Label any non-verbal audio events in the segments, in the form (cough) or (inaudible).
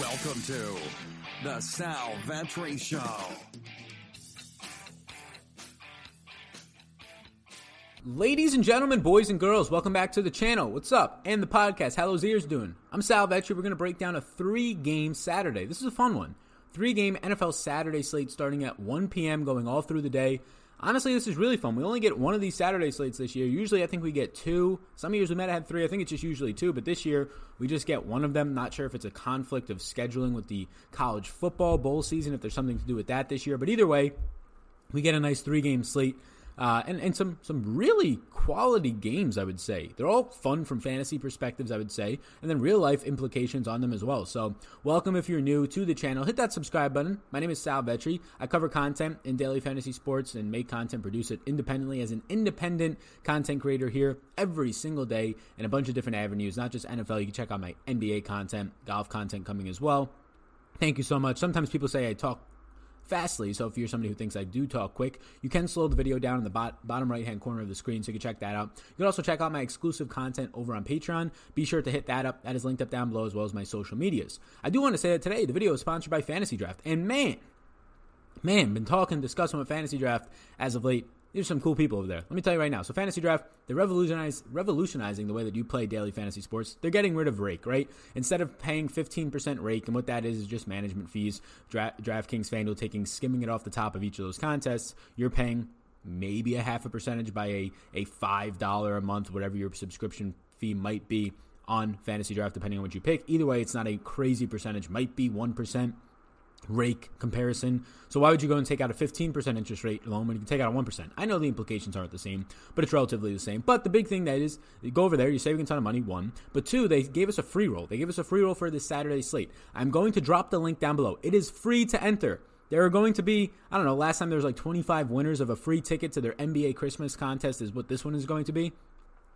Welcome to the Sal Vetri Show. Ladies and gentlemen, boys and girls, welcome back to the channel. What's up? And the podcast. How those ears doing? I'm Sal Vetri. We're going to break down a three game Saturday. This is a fun one. Three game NFL Saturday slate starting at 1 p.m., going all through the day. Honestly, this is really fun. We only get one of these Saturday slates this year. Usually, I think we get two. Some years we might have had three. I think it's just usually two. But this year, we just get one of them. Not sure if it's a conflict of scheduling with the college football bowl season, if there's something to do with that this year. But either way, we get a nice three game slate uh, and and some some really quality games. I would say they're all fun from fantasy perspectives. I would say, and then real life implications on them as well. So, welcome if you're new to the channel. Hit that subscribe button. My name is Sal Vetri. I cover content in daily fantasy sports and make content, produce it independently as an independent content creator here every single day in a bunch of different avenues, not just NFL. You can check out my NBA content, golf content coming as well. Thank you so much. Sometimes people say I talk fastly. So if you're somebody who thinks I do talk quick, you can slow the video down in the bot- bottom right hand corner of the screen, so you can check that out. You can also check out my exclusive content over on Patreon. Be sure to hit that up. That is linked up down below as well as my social medias. I do want to say that today the video is sponsored by Fantasy Draft, and man, man, been talking, discussing with Fantasy Draft as of late there's some cool people over there. Let me tell you right now. So fantasy draft, they're revolutionize, revolutionizing the way that you play daily fantasy sports. They're getting rid of rake, right? Instead of paying 15% rake, and what that is is just management fees. Dra- DraftKings, FanDuel taking skimming it off the top of each of those contests. You're paying maybe a half a percentage by a a five dollar a month, whatever your subscription fee might be on fantasy draft, depending on what you pick. Either way, it's not a crazy percentage. Might be one percent rake comparison. So why would you go and take out a 15% interest rate loan when you can take out a 1%? I know the implications aren't the same, but it's relatively the same. But the big thing that is, you go over there, you're saving a ton of money, one. But two, they gave us a free roll. They gave us a free roll for this Saturday slate. I'm going to drop the link down below. It is free to enter. There are going to be, I don't know, last time there was like 25 winners of a free ticket to their NBA Christmas contest is what this one is going to be.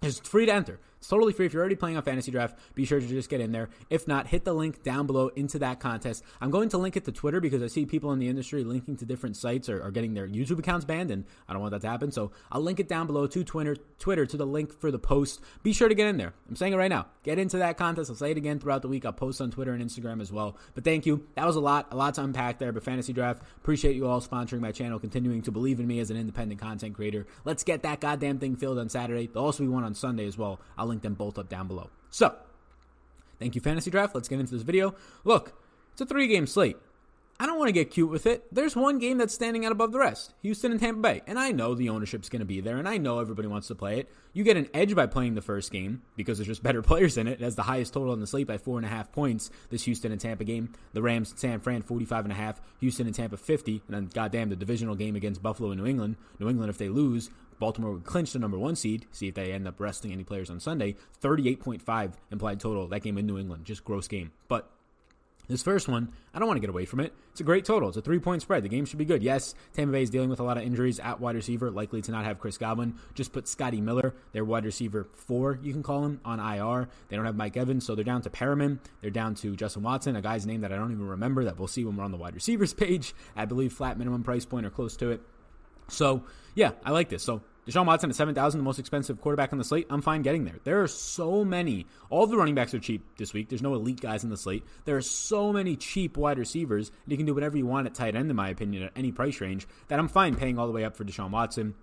It's free to enter. It's totally free. If you're already playing on Fantasy Draft, be sure to just get in there. If not, hit the link down below into that contest. I'm going to link it to Twitter because I see people in the industry linking to different sites or, or getting their YouTube accounts banned, and I don't want that to happen. So I'll link it down below to Twitter, Twitter to the link for the post. Be sure to get in there. I'm saying it right now. Get into that contest. I'll say it again throughout the week. I'll post on Twitter and Instagram as well. But thank you. That was a lot, a lot to unpack there. But Fantasy Draft, appreciate you all sponsoring my channel, continuing to believe in me as an independent content creator. Let's get that goddamn thing filled on Saturday. There'll also be one on Sunday as well. I'll link them both up down below. So, thank you, Fantasy Draft. Let's get into this video. Look, it's a three game slate. I don't want to get cute with it. There's one game that's standing out above the rest Houston and Tampa Bay. And I know the ownership's going to be there, and I know everybody wants to play it. You get an edge by playing the first game because there's just (laughs) better players in it. It has the highest total on the slate by four and a half points, this Houston and Tampa game. The Rams, San Fran, 45 and a half. Houston and Tampa, 50. And then, goddamn, the divisional game against Buffalo and New England. New England, if they lose, Baltimore would clinch the number one seed. See if they end up resting any players on Sunday. 38.5 implied total. That game in New England. Just gross game. But this first one, I don't want to get away from it. It's a great total. It's a three point spread. The game should be good. Yes, Tampa Bay is dealing with a lot of injuries at wide receiver, likely to not have Chris Godwin. Just put Scotty Miller, their wide receiver four, you can call him, on IR. They don't have Mike Evans, so they're down to Perriman. They're down to Justin Watson, a guy's name that I don't even remember that we'll see when we're on the wide receivers (laughs) page. I believe flat minimum price point or close to it. So, yeah, I like this. So, Deshaun Watson at 7,000, the most expensive quarterback on the slate. I'm fine getting there. There are so many. All the running backs are cheap this week. There's no elite guys in the slate. There are so many cheap wide receivers. And you can do whatever you want at tight end, in my opinion, at any price range, that I'm fine paying all the way up for Deshaun Watson.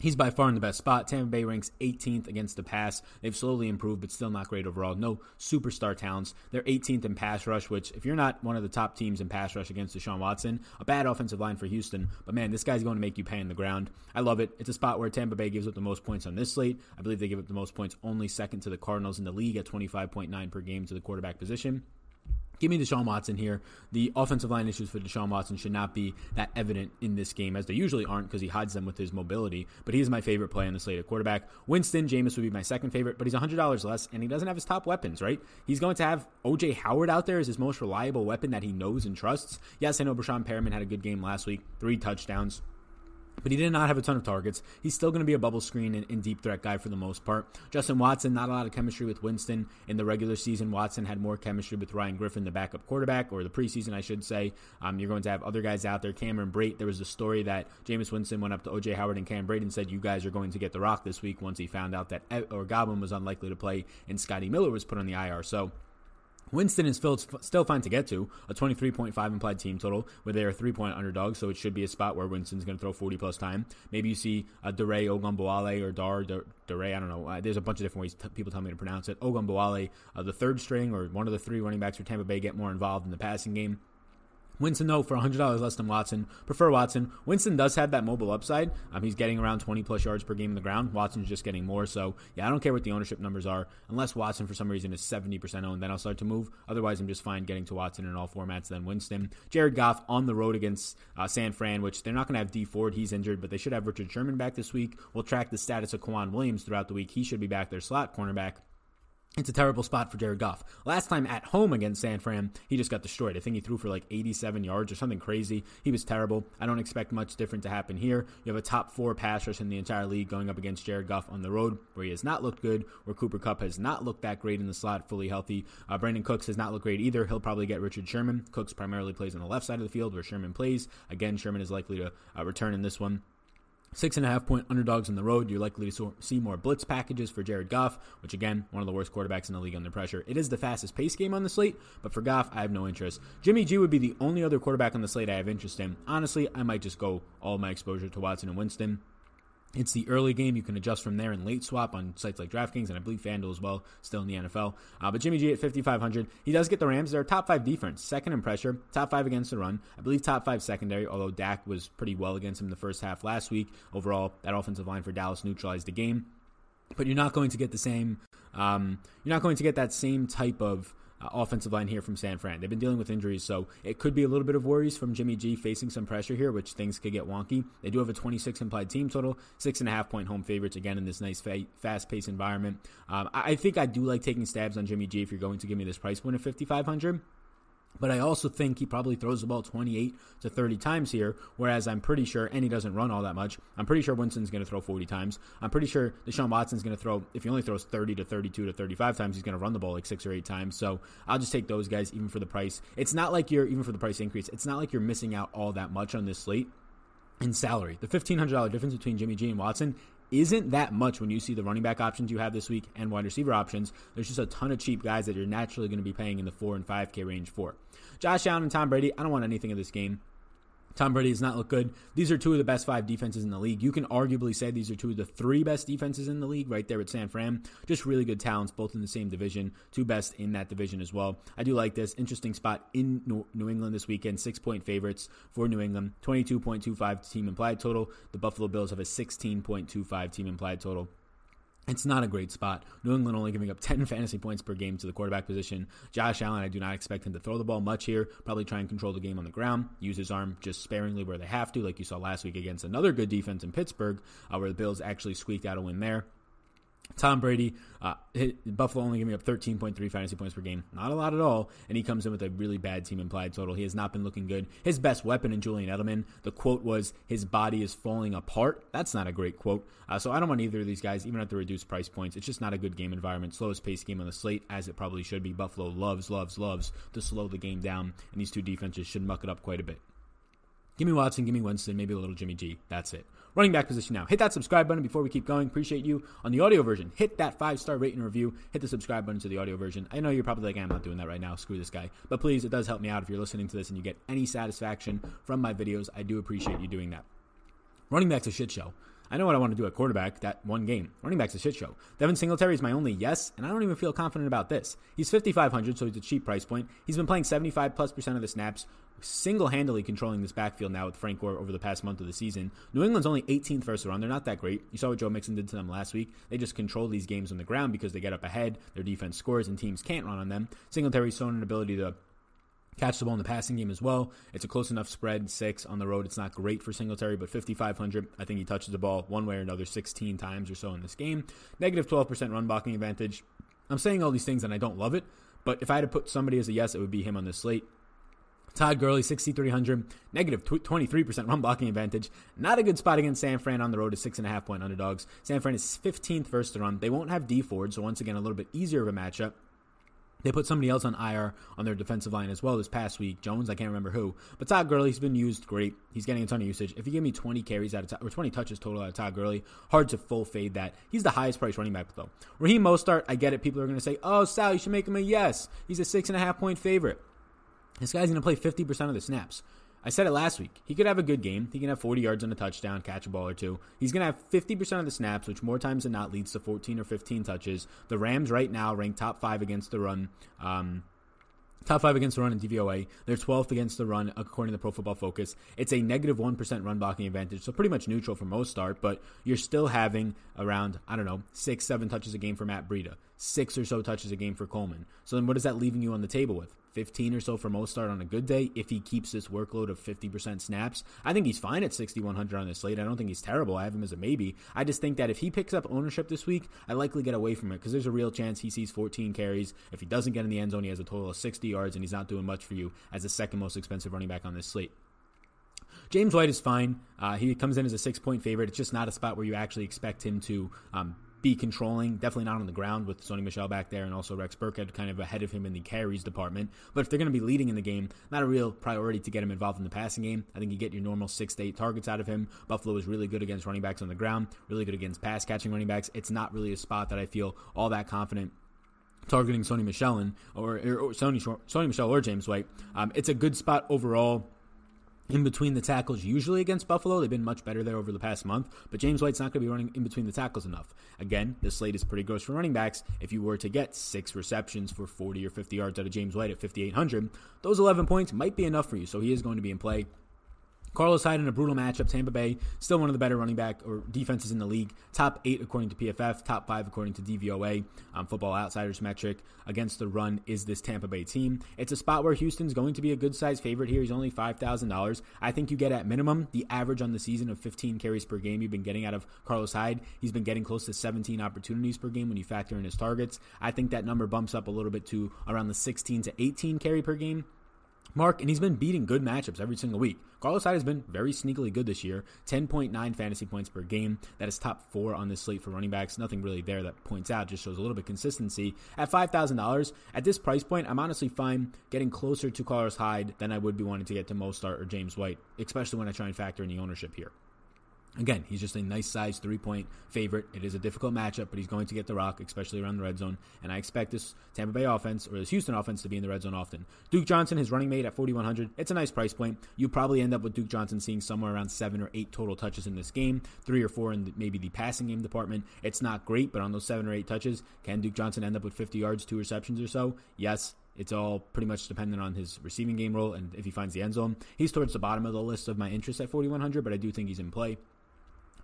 He's by far in the best spot. Tampa Bay ranks 18th against the pass. They've slowly improved, but still not great overall. No superstar talents. They're 18th in pass rush, which, if you're not one of the top teams in pass rush against Deshaun Watson, a bad offensive line for Houston. But man, this guy's going to make you pay in the ground. I love it. It's a spot where Tampa Bay gives up the most points on this slate. I believe they give up the most points only second to the Cardinals in the league at 25.9 per game to the quarterback position. Give me Deshaun Watson here. The offensive line issues for Deshaun Watson should not be that evident in this game, as they usually aren't because he hides them with his mobility. But he is my favorite play on the slate at quarterback. Winston Jameis would be my second favorite, but he's $100 less, and he doesn't have his top weapons, right? He's going to have OJ Howard out there as his most reliable weapon that he knows and trusts. Yes, I know Breshad Perriman had a good game last week, three touchdowns. But he did not have a ton of targets. He's still going to be a bubble screen and, and, deep threat guy for the most part. Justin Watson, not a lot of chemistry with Winston in the regular season. Watson had more chemistry with Ryan Griffin, the backup quarterback, or the preseason, I should say. Um, you're going to have other guys out there. Cameron Brate, there was a story that Jameis Winston went up to OJ Howard and Cam Brate and said, You guys are going to get the rock this week once he found out that or Godwin was unlikely to play and Scotty Miller was put on the IR. So Winston is still fine to get to, a 23.5 implied team total, where they are three point underdogs, so it should be a spot where Winston's going to throw 40 plus time. Maybe you see a Dare Ogunbowale or Dar Dare, I don't know. Uh, there's a bunch of different ways t- people tell me to pronounce it. Ogunbowale, uh, the third string or one of the three running backs for Tampa Bay, get more involved in the passing game. Winston, though, for $100 less than Watson. Prefer Watson. Winston does have that mobile upside. Um, he's getting around 20 plus yards per game in the ground. Watson's just getting more. So, yeah, I don't care what the ownership numbers are. Unless Watson, for some reason, is 70% owned, then I'll start to move. Otherwise, I'm just fine getting to Watson in all formats than Winston. Jared Goff on the road against uh, San Fran, which they're not going to have Dee Ford. He's injured, but they should have Richard Sherman back this week. We'll track the status of K'Waun Williams throughout the week. He should be back, their slot cornerback. It's a terrible spot for Jared Goff. Last time at home against San Fran, he just got destroyed. I think he threw for like 87 yards or something crazy. He was terrible. I don't expect much different to happen here. You have a top four pass rush in the entire league going up against Jared Goff on the road, where he has not looked good, where Cooper Kupp has not looked that great in the slot, fully healthy. Uh, Brandin Cooks has not looked great either. He'll probably get Richard Sherman. Cooks primarily plays on the left side of the field, where Sherman plays. Again, Sherman is likely to uh, return in this one. Six and a half point underdogs on the road. You're likely to see more blitz packages for Jared Goff, which again, one of the worst quarterbacks in the league under pressure. It is the fastest pace game on the slate, but for Goff, I have no interest. Jimmy G would be the only other quarterback on the slate I have interest in. Honestly, I might just go all my exposure to Watson and Winston. It's the early game. You can adjust from there and late swap on sites like DraftKings and I believe FanDuel as well, still in the NFL. Uh, but Jimmy G at 5,500. He does get the Rams. They're top five defense, second in pressure, top five against the run. I believe top five secondary, although Dak was pretty well against him the first half last week. Overall, that offensive line for Dallas neutralized the game. But you're not going to get the same, um, you're not going to get that same type of uh, offensive line here from San Fran. They've been dealing with injuries, so it could be a little bit of worries from Jimmy G facing some pressure here, which things could get wonky. They do have a 26 implied team total, six and a half point home favorites again in this nice fa- fast paced environment. Um, I-, I think I do like taking stabs on Jimmy G if you're going to give me this price point of 5,500. But I also think he probably throws the ball 28 to 30 times here, whereas I'm pretty sure, and he doesn't run all that much. I'm pretty sure Winston's going to throw 40 times. I'm pretty sure Deshaun Watson's going to throw, if he only throws 30 to 32 to 35 times, he's going to run the ball like six or eight times. So I'll just take those guys even for the price. It's not like you're, even for the price increase, it's not like you're missing out all that much on this slate in salary. The $1,500 difference between Jimmy G and Watson isn't that much when you see the running back options you have this week and wide receiver options. There's just a ton of cheap guys that you're naturally going to be paying in the 4 and 5K range for. Josh Allen and Tom Brady, I don't want anything of this game. Tom Brady does not look good. These are two of the best five defenses in the league. You can arguably say these are two of the three best defenses in the league right there at San Fran. Just really good talents, both in the same division. Two best in that division as well. I do like this. Interesting spot in New England this weekend. Six point favorites for New England. 22.25 team implied total. The Buffalo Bills have a 16.25 team implied total. It's not a great spot. New England only giving up (laughs) 10 fantasy points per game to the quarterback position. Josh Allen, I do not expect him to throw the ball much here. Probably try and control the game on the ground. Use his arm just sparingly where they have to, like you saw last week against another good defense in Pittsburgh, uh, where the Bills actually squeaked out a win there. Tom Brady, uh, Buffalo only giving me up 13.3 fantasy points per game. Not a lot at all. And he comes in with a really bad team implied total. He has not been looking good. His best weapon in Julian Edelman, the quote was, his body is falling apart. That's not a great quote. Uh, so I don't want either of these guys, even at the reduced price points. It's just not a good game environment. Slowest pace game on the slate, as it probably should be. Buffalo loves, loves, loves to slow the game down. And these two defenses should muck it up quite a bit. Give me Watson, give me Winston, maybe a little Jimmy G. That's it. Running back position now. Hit that subscribe button before we keep going. Appreciate you. On the audio version, hit that five star rating review. Hit the subscribe button to the audio version. I know you're probably like, I'm not doing that right now. Screw this guy. But please, it does help me out if you're listening to this and you get any satisfaction from my videos. I do appreciate you doing that. Running back's a shit show. I know what I want to do at quarterback that one game. Running back's a shit show. Devin Singletary is my only yes, and I don't even feel confident about this. He's 5,500, so he's a cheap price point. He's been playing 75 plus percent of the snaps, single handedly controlling this backfield now with Frank Gore over the past month of the season. New England's only 18th first round. They're not that great. You saw what Joe Mixon did to them last week. They just control these games on the ground because they get up ahead. Their defense scores, and teams can't run on them. Singletary's shown an ability to catch the ball in the passing game as well. It's a close enough spread, six on the road. It's not great for Singletary, but 5,500. I think he touches the ball one way or another 16 times or so in this game. Negative 12% run blocking advantage. I'm saying all these things and I don't love it, but if I had to put somebody as a yes, it would be him on this slate. Todd Gurley, 6,300, negative 23% run blocking advantage. Not a good spot against San Fran on the road to six and a half point underdogs. San Fran is 15th first to run. They won't have Dee Ford, so once again, a little bit easier of a matchup. They put somebody else on IR on their defensive line as well this past week. Jones, I can't remember who, but Todd Gurley's been used great. He's getting a ton of usage. If you give me 20 carries out of or 20 touches total out of Todd Gurley, hard to full fade that. He's the highest price running back though. Raheem Mostert, I get it. People are going to say, "Oh, Sal, you should make him a yes." He's a six and a half point favorite. This guy's going to play 50% of the snaps. I said it last week. He could have a good game. He can have 40 yards and a touchdown, catch a ball or two. He's going to have 50% of the snaps, which more times than not leads to 14 or 15 touches. The Rams right now rank top five against the run. Um, Top five against the run in DVOA. They're 12th against the run, according to Pro Football Focus. It's a negative 1 run blocking advantage, so pretty much neutral for Mostert, but you're still having around, I don't know, six, seven touches a game for Matt Breida, six or so touches a game for Coleman. So then what is that leaving you on the table with? 15 or so for Mostert on a good day if he keeps this workload of 50% snaps. I think he's fine at 6,100 on this slate. I don't think he's terrible. I have him as a maybe. I just think that if he picks up ownership this week, I likely get away from it because there's a real chance he sees 14 carries. If he doesn't get in the end zone, he has a total of 60 yards and he's not doing much for you as the second most expensive running back on this slate. James White is fine. Uh, he comes in as a six point favorite. It's just not a spot where you actually expect him to um, be controlling. Definitely not on the ground with Sony Michel back there and also Rex Burkhead kind of ahead of him in the carries department. But if they're going to be leading in the game, not a real priority to get him involved in the passing game. I think you get your normal six to eight targets out of him. Buffalo is really good against running backs on the ground, really good against pass catching running backs. It's not really a spot that I feel all that confident targeting Sony Michel in, or, or Sony, Sony Michel or James White. Um, it's a good spot overall in between the tackles usually against Buffalo. They've been much better there over the past month, but James White's not going to be running in between the tackles enough. Again, this slate is pretty gross for running backs. If you were to get six receptions for 40 or 50 yards out of James White at 5,800, those 11 points might be enough for you. So he is going to be in play. Carlos Hyde in a brutal matchup. Tampa Bay, still one of the better running back or defenses in the league. Top eight according to PFF, top five according to DVOA, um, Football Outsiders metric. Against the run is this Tampa Bay team. It's a spot where Houston's going to be a good size favorite here. He's only $5,000. I think you get at minimum the average on the season of 15 carries per game you've been getting out of Carlos Hyde. He's been getting close to 17 opportunities per game when you factor in his targets. I think that number bumps up a little bit to around the 16 to 18 carry per game Mark, and he's been beating good matchups every single week. Carlos Hyde has been very sneakily good this year. 10.9 fantasy points per game. That is top four on this slate for running backs. Nothing really there that points out, just shows a little bit consistency. At $5,000, at this price point, I'm honestly fine getting closer to Carlos Hyde than I would be wanting to get to Mostert or James White, especially when I try and factor in the ownership here. Again, he's just a nice size three point favorite. It is a difficult matchup, but he's going to get the rock, especially around the red zone. And I expect this Tampa Bay offense or this Houston offense to be in the red zone often. Duke Johnson, his running mate at 4,100. It's a nice price point. You probably end up with Duke Johnson seeing somewhere around seven or eight total touches in this game, three or four in the, maybe the passing game department. It's not great, but on those seven or eight touches, can Duke Johnson end up with 50 yards, two receptions or so? Yes. It's all pretty much dependent on his receiving game role and if he finds the end zone. He's towards the bottom of the list of my interest at 4,100, but I do think he's in play.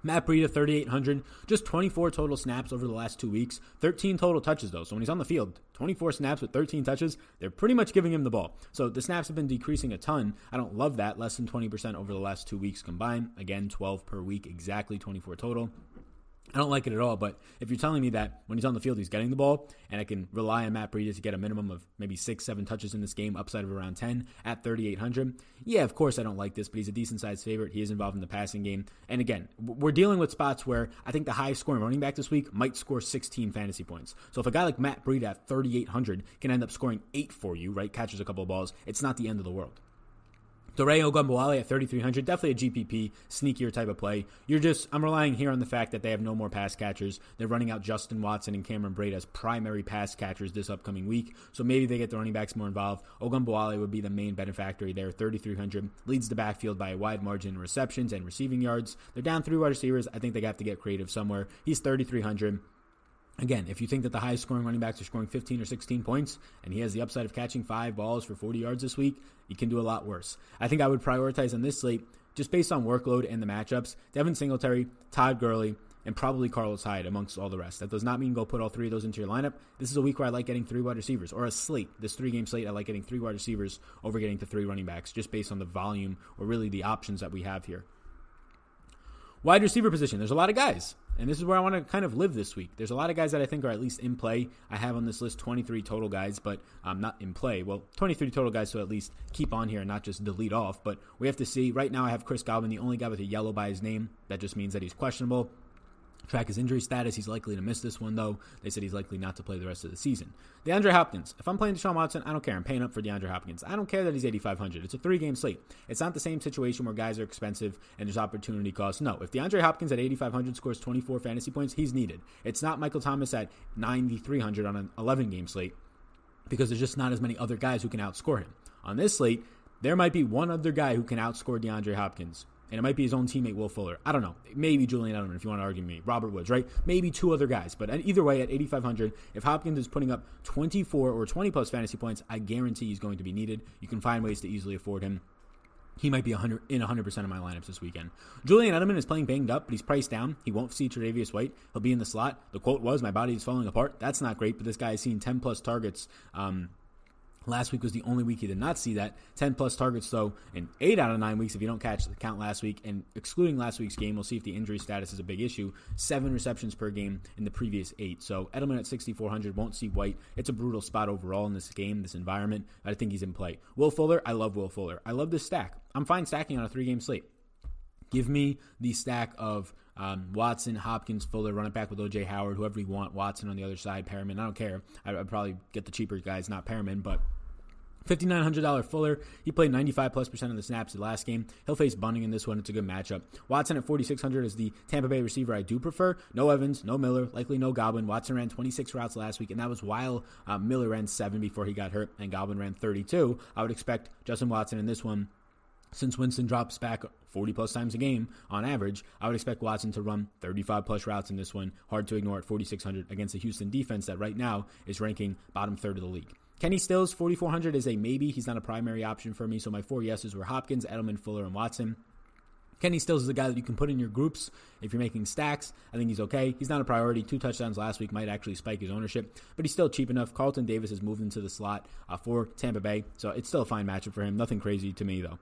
Matt Breida, 3,800, just 24 total snaps over the last two weeks, 13 total touches though. So when he's on the field, 24 snaps with 13 touches, they're pretty much giving him the ball. So the snaps have been decreasing a ton. I don't love that, less than 20% over the last two weeks combined. Again, 12 per week, exactly 24 total. I don't like it at all. But if you're telling me that when he's on the field, he's getting the ball, and I can rely on Matt Breida to get a minimum of maybe six, seven touches in this game, upside of around 10 at 3,800, yeah, of course I don't like this, but he's a decent sized favorite. He is involved in the passing game. And again, we're dealing with spots where I think the highest scoring running back this week might score 16 fantasy points. So if a guy like Matt Breida at 3,800 can end up scoring eight for you, right, catches a couple of balls, it's not the end of the world. Dare Ogunbowale at 3,300, definitely a GPP, sneakier type of play. You're just, I'm relying here on the fact that they have no more pass catchers. They're running out Justin Watson and Cameron Brate as primary pass catchers this upcoming week. So maybe they get the running backs more involved. Ogunbowale would be the main beneficiary there, 3,300. Leads the backfield by a wide margin in receptions and receiving yards. They're down three wide receivers. I think they have to get creative somewhere. He's 3,300. Again, if you think that the highest scoring running backs are scoring 15 or 16 points, and he has the upside of catching five balls for 40 yards this week, he can do a lot worse. I think I would prioritize on this slate, just based on workload and the matchups, Devin Singletary, Todd Gurley, and probably Carlos Hyde amongst all the rest. That does not mean go put all three of those into your lineup. This is a week where I like getting three wide receivers, or a slate. This three game slate, I like getting three wide receivers over getting to three running backs, just based on the volume or really the options that we have here. Wide receiver position, there's a lot of guys. And this is where I want to kind of live this week. There's a lot of guys that I think are at least in play. I have on this list 23 total guys, but um, not in play. Well, 23 total guys, so at least keep on here and not just delete off. But we have to see. Right now, I have Chris Godwin, the only guy with a yellow by his name. That just means that he's questionable. Track his injury status. He's likely to miss this one, though. They said he's likely not to play the rest of the season. DeAndre Hopkins. If I'm playing Deshaun Watson, I don't care. I'm paying up for DeAndre Hopkins. I don't care that he's 8,500. It's a three game slate. It's not the same situation where guys are expensive and there's opportunity cost. No, if DeAndre Hopkins at 8,500 scores 24 fantasy points, he's needed. It's not Michael Thomas at 9,300 on an 11 game slate because there's just not as many other guys who can outscore him. On this slate, there might be one other guy who can outscore DeAndre Hopkins and it might be his own teammate Will Fuller. I don't know. Maybe Julian Edelman if you want to argue me. Robert Woods, right? Maybe two other guys. But either way, at 8,500, if Hopkins is putting up 24 or 20 plus fantasy points, I guarantee he's going to be needed. You can find ways to easily afford him. He might be 100 in 100% of my lineups this weekend. Julian Edelman is playing banged up, but he's priced down. He won't see Tre'Davious White. He'll be in the slot. The quote was, "My body is falling apart." That's not great, but this guy has seen 10 plus targets. Um, Last week was the only week he did not see that. 10 plus targets, though, in eight out of nine weeks if you don't catch the count last week. And excluding last week's game, we'll see if the injury status is a big issue. Seven receptions per game in the previous eight. So Edelman at 6,400 won't see White. It's a brutal spot overall in this game, this environment. I think he's in play. Will Fuller, I love Will Fuller. I love this stack. I'm fine stacking on a three game slate. Give me the stack of um, Watson, Hopkins, Fuller, run it back with OJ Howard, whoever you want. Watson on the other side, Perriman. I don't care. I, would probably get the cheaper guys, not Perriman, but $5,900 Fuller. He played 95 plus percent of the snaps in the last game. He'll face Bunting in this one. It's a good matchup. Watson at 4,600 is the Tampa Bay receiver I do prefer. No Evans, no Miller, likely no Godwin. Watson ran 26 routes last week, and that was while uh, Miller ran seven before he got hurt, and Godwin ran 32. I would expect Justin Watson in this one since Winston drops back 40 plus times a game on average, I would expect Watson to run 35 plus routes in this one. Hard to ignore at 4,600 against a Houston defense that right now is ranking bottom third of the league. Kenny Stills, 4,400 is a maybe. He's not a primary option for me. So my four yeses were Hopkins, Edelman, Fuller, and Watson. Kenny Stills is a guy that you can put in your groups if you're making stacks. I think he's okay. He's not a priority. Two touchdowns last week might actually spike his ownership, but he's still cheap enough. Carlton Davis has moved into the slot uh, for Tampa Bay, so it's still a fine matchup for him. Nothing crazy to me, though.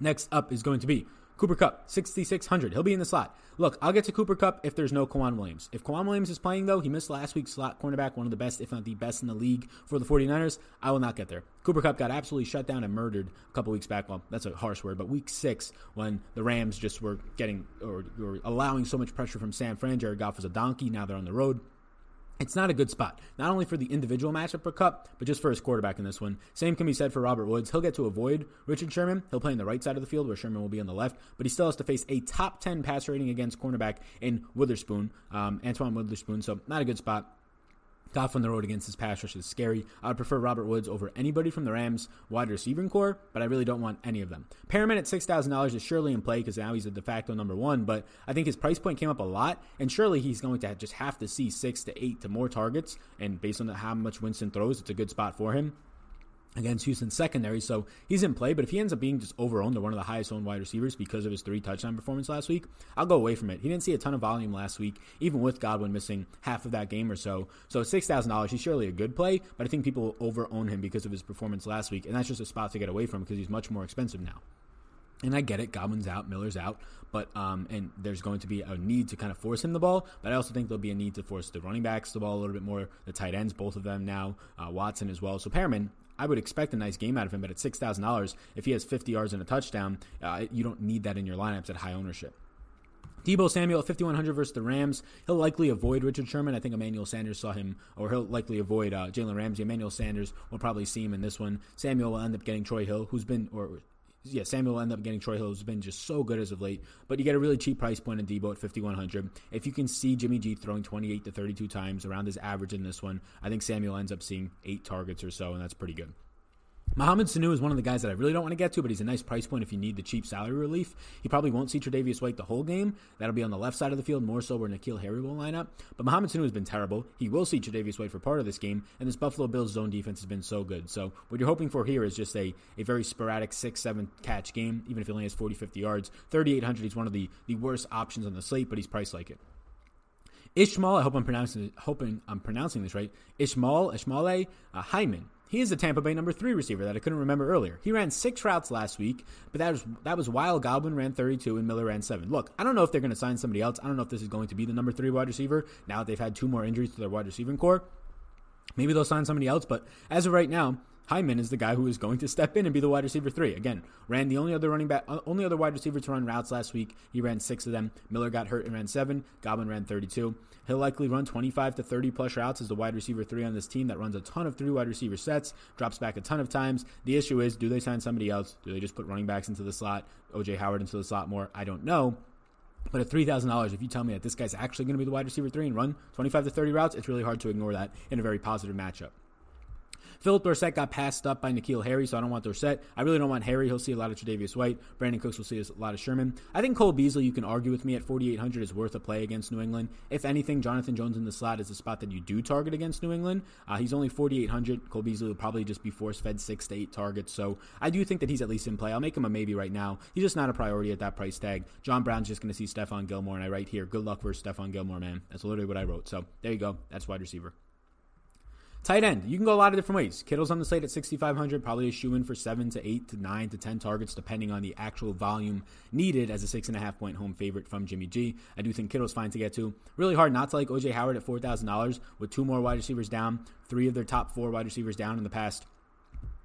Next up is going to be Cooper Kupp, 6,600. He'll be in the slot. Look, I'll get to Cooper Kupp if there's no K'Waun Williams. If K'Waun Williams is playing, though, he missed last week's slot cornerback, one of the best, if not the best in the league for the 49ers. I will not get there. Cooper Kupp got absolutely shut down and murdered a couple weeks back. Well, that's a harsh word, but week six, when the Rams just were getting or, or allowing so much pressure from San Fran, Jared Goff was a donkey. Now they're on the road it's not a good spot, not only for the individual matchup for Kupp, but just for his quarterback in this one. Same can be said for Robert Woods. He'll get to avoid Richard Sherman. He'll play on the right side of the field where Sherman will be on the left, but he still has to face a top 10 pass rating against cornerback in Witherspoon, um, Antoine Witherspoon. So not a good spot. Goff on the road against his pass rush is scary. I would prefer Robert Woods over anybody from the Rams wide receiving core, but I really don't want any of them. Perriman at $6,000 is surely in play because now he's a de facto number one, but I think his price point came up a lot, and surely he's going to just have to see six to eight to more targets, and based on how much Winston throws, it's a good spot for him against Houston's secondary. So he's in play, but if he ends up being just overowned or one of the highest owned wide receivers because of his three touchdown performance last week, I'll go away from it. He didn't see a ton of volume last week, even with Godwin missing half of that game or so. So six thousand dollars, he's surely a good play, but I think people over own him because of his performance last week, and that's just a spot to get away from because he's much more expensive now. And I get it, Godwin's out, Miller's out, but um, and there's going to be a need to kind of force him the ball, but I also think there'll be a need to force the running backs the ball a little bit more, the tight ends, both of them now, uh, Watson as well. So Perriman, I would expect a nice game out of him, but at six thousand dollars, if he has fifty yards and a touchdown, uh, you don't need that in your lineups at high ownership. Deebo Samuel at 5,100 versus the Rams. He'll likely avoid Richard Sherman. I think Emmanuel Sanders saw him, or he'll likely avoid uh, Jalen Ramsey. Emmanuel Sanders will probably see him in this one. Samuel will end up getting Troy Hill, who's been, or yeah, Samuel will end up getting Troy Hill, who's been just so good as of late. But you get a really cheap price point in Deebo at 5,100. If you can see Jimmy G throwing 28 to 32 times around his average in this one, I think Samuel ends up seeing eight targets or so, and that's pretty good. Mohamed Sanu is one of the guys that I really don't want to get to, but he's a nice price point if you need the cheap salary relief. He probably won't see Tre'Davious White the whole game. That'll be on the left side of the field, more so where N'Keal Harry will line up. But Mohamed Sanu has been terrible. He will see Tre'Davious White for part of this game, and this Buffalo Bills zone defense has been so good. So what you're hoping for here is just a, a very sporadic 6-7 catch game, even if he only has 40, 50 yards. 3,800, he's one of the, the worst options on the slate, but he's priced like it. Ishmael, I hope I'm pronouncing hoping I'm pronouncing this right. Ishmael, Ishmael uh, Hyman he is the Tampa Bay number three receiver that I couldn't remember earlier. He ran six routes last week, but that was that was while Godwin ran 32 and Miller ran seven. Look, I don't know if they're going to sign somebody else. I don't know if this is going to be the number three wide receiver now that they've had two more injuries to their wide receiving core. Maybe they'll sign somebody else, but as of right now, Hyman is the guy who is going to step in and be the wide receiver three. Again, ran the only other running back, uh, only other wide receiver to run routes last week. He ran six of them. Miller got hurt and ran seven. Godwin ran 32. He'll likely run 25 to 30 plus routes as the wide receiver three on this team that runs a ton of three wide receiver sets, drops back a ton of times. The issue is, do they sign somebody else? Do they just put running backs into the slot, OJ Howard into the slot more? I don't know. But at three thousand dollars, if you tell me that this guy's actually going to be the wide receiver three and run twenty five to thirty routes, it's really hard to ignore that in a very positive matchup. Phillip Dorsett got passed up by N'Keal Harry, so I don't want Dorsett. I really don't want Harry. He'll see a lot of Tre'Davious White. Brandin Cooks will see a lot of Sherman. I think Cole Beasley, you can argue with me at 4,800 is worth a play against New England. If anything, Jonathan Jones in the slot is a spot that you do target against New England. Uh, he's only 4,800. Cole Beasley will probably just be force fed six to eight targets, so I do think that he's at least in play. I'll make him a maybe right now. He's just not a priority at that price tag. John Brown's just going to see Stephon Gilmore, and I write here, good luck versus Stephon Gilmore, man. That's literally what I wrote. So there you go. That's wide receiver. Tight end, you can go a lot of different ways. Kittle's on the slate at 6,500, probably a shoe in for seven to eight to nine to 10 targets, depending on the actual volume needed as a six and a half point home favorite from Jimmy G. I do think Kittle's fine to get to. Really hard not to like OJ Howard at $4,000 with two more wide receivers down, three of their top four wide receivers down in the past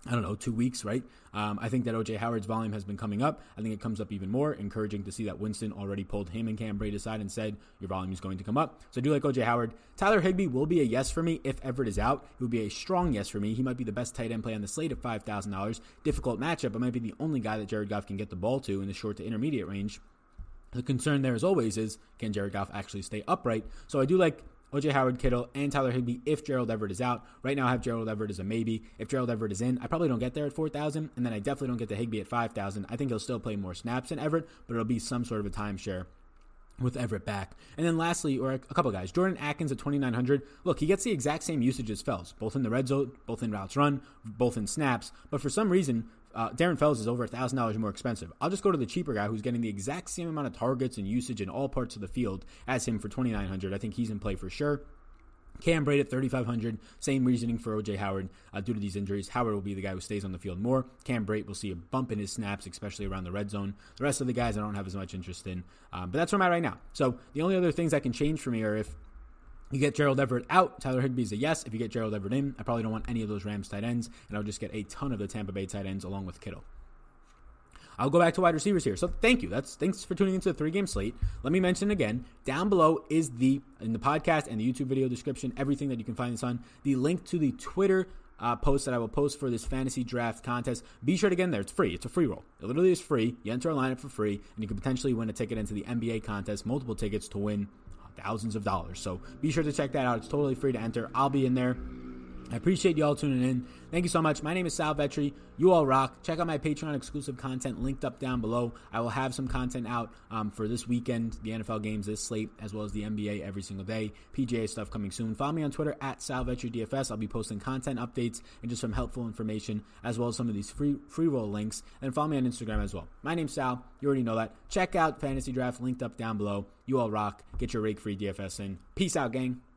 I don't know, two weeks, right? Um, I think that OJ Howard's volume has been coming up. I think it comes up even more. Encouraging to see that Winston already pulled him and Cam Brate aside and said, Your volume is going to come up. So I do like OJ Howard. Tyler Higbee will be a yes for me if Everett is out. He will be a strong yes for me. He might be the best tight end play on the slate at $5,000. Difficult matchup, but might be the only guy that Jared Goff can get the ball to in the short to intermediate range. The concern there, as always, is can Jared Goff actually stay upright? So I do like OJ Howard, Kittle, and Tyler Higbee if Gerald Everett is out. Right now, I have Gerald Everett as a maybe. If Gerald Everett is in, I probably don't get there at 4,000, and then I definitely don't get the Higbee at 5,000. I think he'll still play more snaps than Everett, but it'll be some sort of a timeshare with Everett back. And then lastly, or a couple guys, Jordan Akins at 2,900. Look, he gets the exact same usage as Fells, both in the red zone, both in routes run, both in snaps. But for some reason, uh, Darren Fells is over $1,000 more expensive. I'll just go to the cheaper guy who's getting the exact same amount of targets and usage in all parts of the field as him for 2,900. I think he's in play for sure. Cam Brate at 3,500. Same reasoning for OJ Howard uh, due to these injuries. Howard will be the guy who stays on the field more. Cam Brate will see a bump in his snaps, especially around the red zone. The rest of the guys I don't have as much interest in. Um, but that's where I'm at right now. So the only other things that can change for me are if you get Gerald Everett out, Tyler Higbee's a yes. If you get Gerald Everett in, I probably don't want any of those Rams tight ends, and I'll just get a ton of the Tampa Bay tight ends along with Kittle. I'll go back to wide receivers here. So thank you. That's thanks for tuning into the three game slate. Let me mention again. Down below is the in the podcast and the YouTube video description, everything that you can find this on. The link to the Twitter uh, post that I will post for this fantasy draft contest. Be sure to get in there. It's free. It's a free roll. It literally is free. You enter a lineup for free, and you can potentially win a ticket into the NBA contest, multiple tickets to win thousands of dollars. So be sure to check that out. It's totally free to enter. I'll be in there. I appreciate you all tuning in. Thank you so much. My name is Sal Vetri. You all rock. Check out my Patreon exclusive content linked up down below. I will have some content out um, for this weekend, the NFL games, this slate, as well as the NBA every single day. PGA stuff coming soon. Follow me on Twitter at Sal Vetri DFS. I'll be posting content updates and just some helpful information, as well as some of these free free roll links. And follow me on Instagram as well. My name's Sal. You already know that. Check out Fantasy Draft linked up down below. You all rock. Get your rake free DFS in. Peace out, gang.